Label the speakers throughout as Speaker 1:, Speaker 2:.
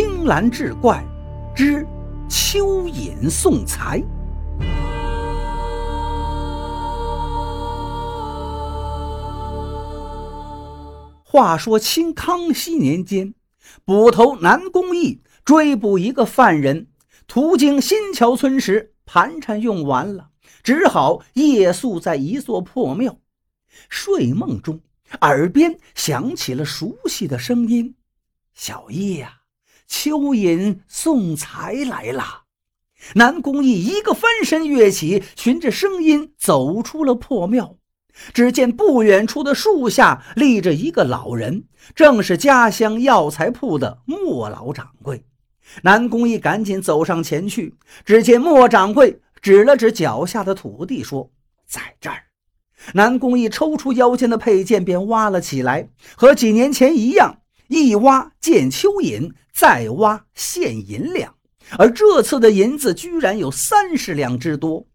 Speaker 1: 青兰志怪之蚯蚓送财。话说清康熙年间，捕头南宫义追捕一个犯人，途经新桥村时，盘缠用完了，只好夜宿在一座破庙。睡梦中，耳边响起了熟悉的声音：“小叶呀。”蚯蚓送财来了，南宫义一个翻身跃起，循着声音走出了破庙。只见不远处的树下立着一个老人，正是家乡药材铺的莫老掌柜。南宫义赶紧走上前去，只见莫掌柜指了指脚下的土地，说：“在这儿。”南宫义抽出腰间的佩剑，便挖了起来，和几年前一样。一挖见蚯蚓，再挖现银两，而这次的银子居然有三十两之多。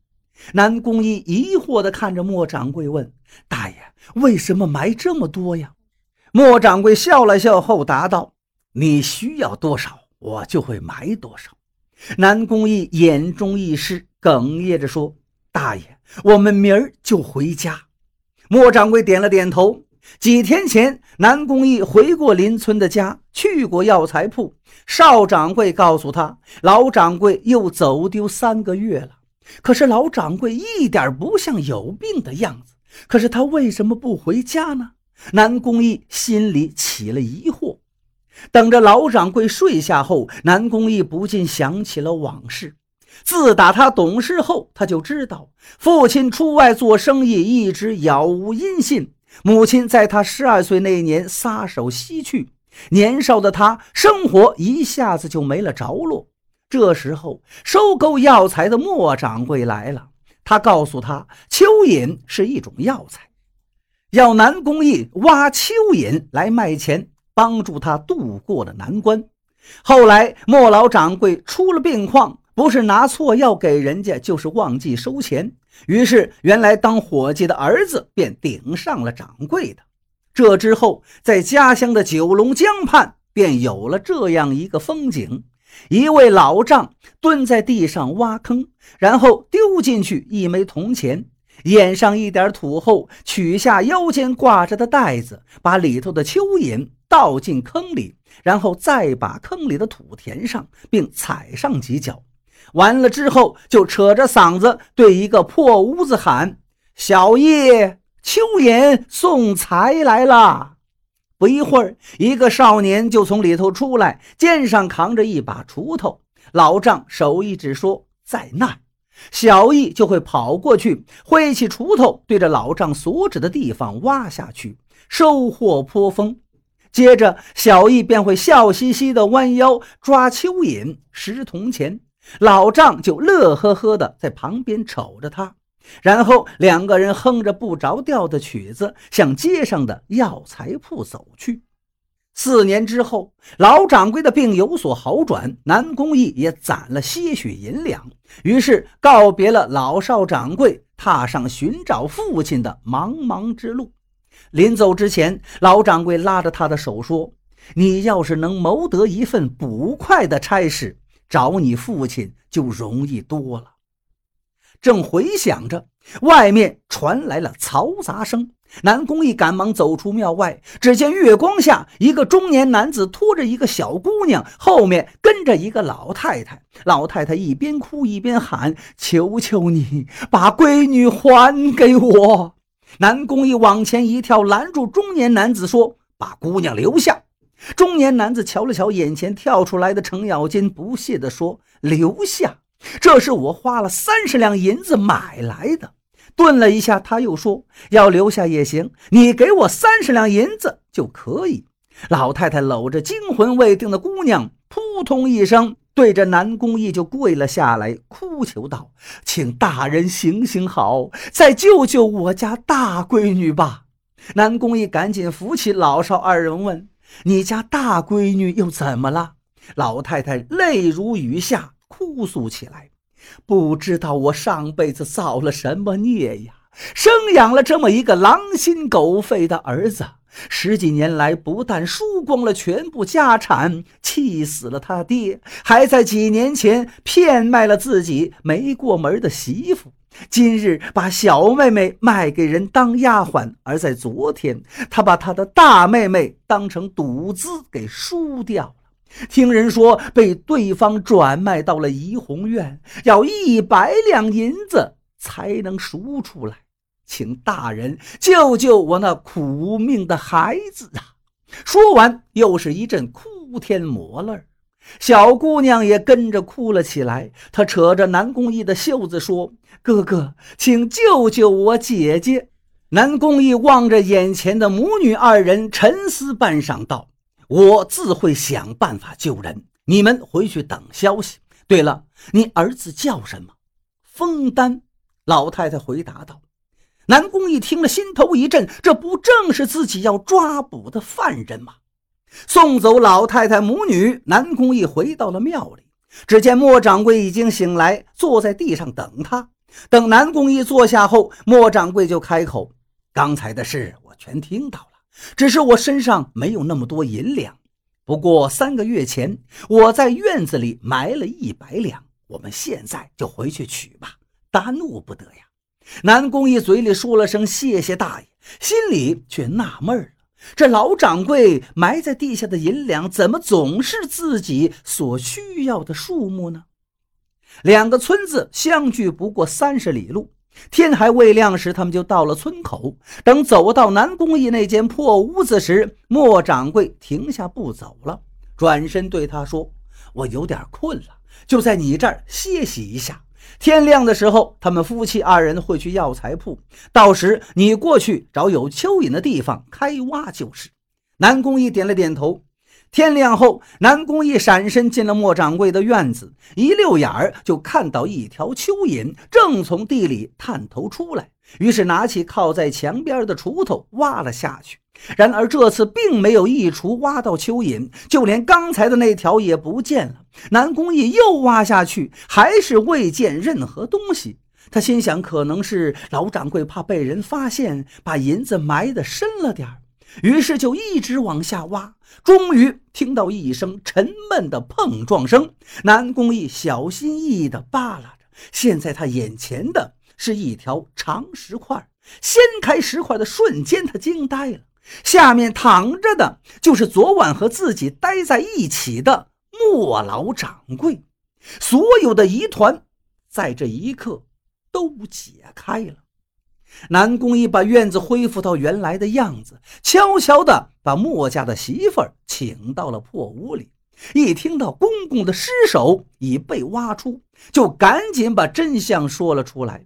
Speaker 1: 南宫一疑惑地看着莫掌柜，问：“大爷，为什么埋这么多呀？”莫掌柜笑了笑后答道：“你需要多少，我就会埋多少。”南宫一眼中一湿，哽咽着说：“大爷，我们明儿就回家。”莫掌柜点了点头。几天前，南宫义回过邻村的家，去过药材铺。邵掌柜告诉他，老掌柜又走丢三个月了。可是老掌柜一点不像有病的样子。可是他为什么不回家呢？南宫义心里起了疑惑。等着老掌柜睡下后，南宫义不禁想起了往事。自打他懂事后，他就知道父亲出外做生意一直杳无音信。母亲在他十二岁那年撒手西去，年少的他生活一下子就没了着落。这时候，收购药材的莫掌柜来了，他告诉他，蚯蚓是一种药材，要南宫义挖蚯蚓来卖钱，帮助他渡过了难关。后来，莫老掌柜出了病况。不是拿错药给人家，就是忘记收钱。于是，原来当伙计的儿子便顶上了掌柜的。这之后，在家乡的九龙江畔，便有了这样一个风景：一位老丈蹲在地上挖坑，然后丢进去一枚铜钱，掩上一点土后，取下腰间挂着的袋子，把里头的蚯蚓倒进坑里，然后再把坑里的土填上，并踩上几脚。完了之后，就扯着嗓子对一个破屋子喊：“小叶，蚯蚓送财来了！”不一会儿，一个少年就从里头出来，肩上扛着一把锄头。老丈手一指说：“在那。”小易就会跑过去，挥起锄头，对着老丈所指的地方挖下去，收获颇丰。接着，小易便会笑嘻嘻地弯腰抓蚯蚓，拾铜钱。老丈就乐呵呵的在旁边瞅着他，然后两个人哼着不着调的曲子，向街上的药材铺走去。四年之后，老掌柜的病有所好转，南宫义也攒了些许银两，于是告别了老少掌柜，踏上寻找父亲的茫茫之路。临走之前，老掌柜拉着他的手说：“你要是能谋得一份捕快的差事。”找你父亲就容易多了。正回想着，外面传来了嘈杂声。南宫义赶忙走出庙外，只见月光下，一个中年男子拖着一个小姑娘，后面跟着一个老太太。老太太一边哭一边喊：“求求你，把闺女还给我！”南宫义往前一跳，拦住中年男子，说：“把姑娘留下。”中年男子瞧了瞧眼前跳出来的程咬金，不屑地说：“留下，这是我花了三十两银子买来的。”顿了一下，他又说：“要留下也行，你给我三十两银子就可以。”老太太搂着惊魂未定的姑娘，扑通一声对着南宫义就跪了下来，哭求道：“请大人行行好，再救救我家大闺女吧！”南宫义赶紧扶起老少二人问。你家大闺女又怎么了？老太太泪如雨下，哭诉起来。不知道我上辈子造了什么孽呀，生养了这么一个狼心狗肺的儿子。十几年来不但输光了全部家产，气死了他爹，还在几年前骗卖了自己没过门的媳妇。今日把小妹妹卖给人当丫鬟，而在昨天，他把他的大妹妹当成赌资给输掉了。听人说被对方转卖到了怡红院，要一百两银子才能赎出来。请大人救救我那苦命的孩子啊！说完，又是一阵哭天抹泪小姑娘也跟着哭了起来。她扯着南宫义的袖子说：“哥哥，请救救我姐姐。”南宫义望着眼前的母女二人，沉思半晌，道：“我自会想办法救人，你们回去等消息。对了，你儿子叫什么？”枫丹。老太太回答道。南宫义听了，心头一震，这不正是自己要抓捕的犯人吗？送走老太太母女，南宫义回到了庙里。只见莫掌柜已经醒来，坐在地上等他。等南宫义坐下后，莫掌柜就开口：“刚才的事我全听到了，只是我身上没有那么多银两。不过三个月前我在院子里埋了一百两，我们现在就回去取吧，耽误不得呀。”南宫义嘴里说了声“谢谢大爷”，心里却纳闷了。这老掌柜埋在地下的银两，怎么总是自己所需要的数目呢？两个村子相距不过三十里路，天还未亮时，他们就到了村口。等走到南宫义那间破屋子时，莫掌柜停下步走了，转身对他说：“我有点困了，就在你这儿歇息一下。天亮的时候，他们夫妻二人会去药材铺，到时你过去找有蚯蚓的地方开挖就是。南宫一点了点头。天亮后，南宫一闪身进了莫掌柜的院子，一溜眼儿就看到一条蚯蚓正从地里探头出来，于是拿起靠在墙边的锄头挖了下去。然而这次并没有一锄挖到蚯蚓，就连刚才的那条也不见了。南宫义又挖下去，还是未见任何东西。他心想，可能是老掌柜怕被人发现，把银子埋得深了点儿。于是就一直往下挖，终于听到一声沉闷的碰撞声。南宫义小心翼翼地扒拉着，现在他眼前的是一条长石块。掀开石块的瞬间，他惊呆了，下面躺着的就是昨晚和自己待在一起的莫老掌柜。所有的疑团在这一刻都解开了。南宫一把院子恢复到原来的样子，悄悄地把莫家的媳妇儿请到了破屋里。一听到公公的尸首已被挖出，就赶紧把真相说了出来。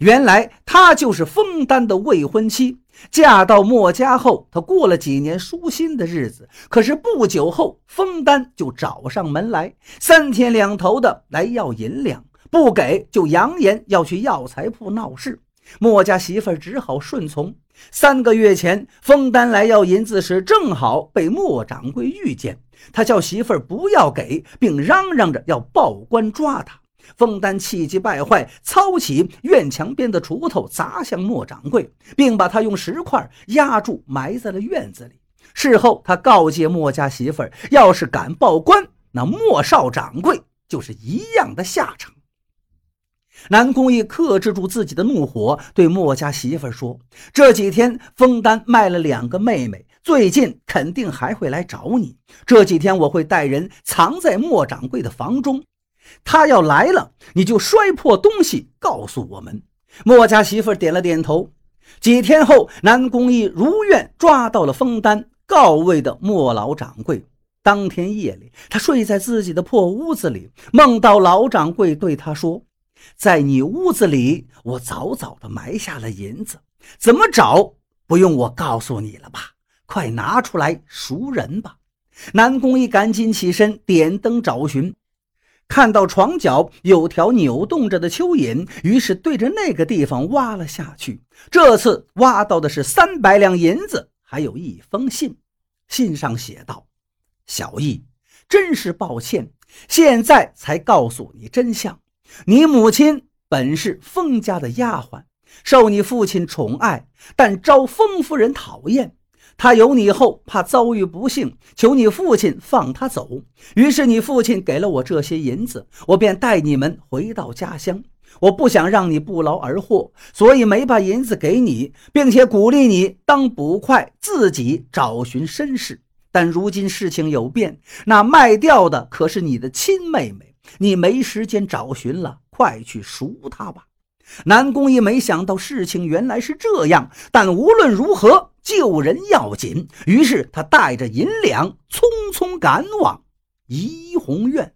Speaker 1: 原来她就是枫丹的未婚妻，嫁到莫家后，她过了几年舒心的日子。可是不久后，枫丹就找上门来，三天两头的来要银两，不给就扬言要去药材铺闹事。莫家媳妇儿只好顺从。三个月前，枫丹来要银子时，正好被莫掌柜遇见。他叫媳妇儿不要给，并嚷嚷着要报官抓他。枫丹气急败坏，操起院墙边的锄头砸向莫掌柜，并把他用石块压住，埋在了院子里。事后，他告诫莫家媳妇儿，要是敢报官，那莫少掌柜就是一样的下场。南宫义克制住自己的怒火，对莫家媳妇儿说：“这几天枫丹卖了两个妹妹，最近肯定还会来找你。这几天我会带人藏在莫掌柜的房中，他要来了，你就摔破东西告诉我们。”莫家媳妇点了点头。几天后，南宫义如愿抓到了枫丹告慰的莫老掌柜。当天夜里，他睡在自己的破屋子里，梦到老掌柜对他说。在你屋子里，我早早的埋下了银子，怎么找不用我告诉你了吧？快拿出来赎人吧！南宫一赶紧起身点灯找寻，看到床角有条扭动着的蚯蚓，于是对着那个地方挖了下去。这次挖到的是三百两银子，还有一封信。信上写道：“小易，真是抱歉，现在才告诉你真相。”你母亲本是封家的丫鬟，受你父亲宠爱，但招封夫人讨厌。他有你后，怕遭遇不幸，求你父亲放他走。于是你父亲给了我这些银子，我便带你们回到家乡。我不想让你不劳而获，所以没把银子给你，并且鼓励你当捕快，自己找寻身世。但如今事情有变，那卖掉的可是你的亲妹妹，你没时间找寻了，快去赎她吧。南宫义没想到事情原来是这样，但无论如何救人要紧，于是他带着银两匆匆赶往怡红院。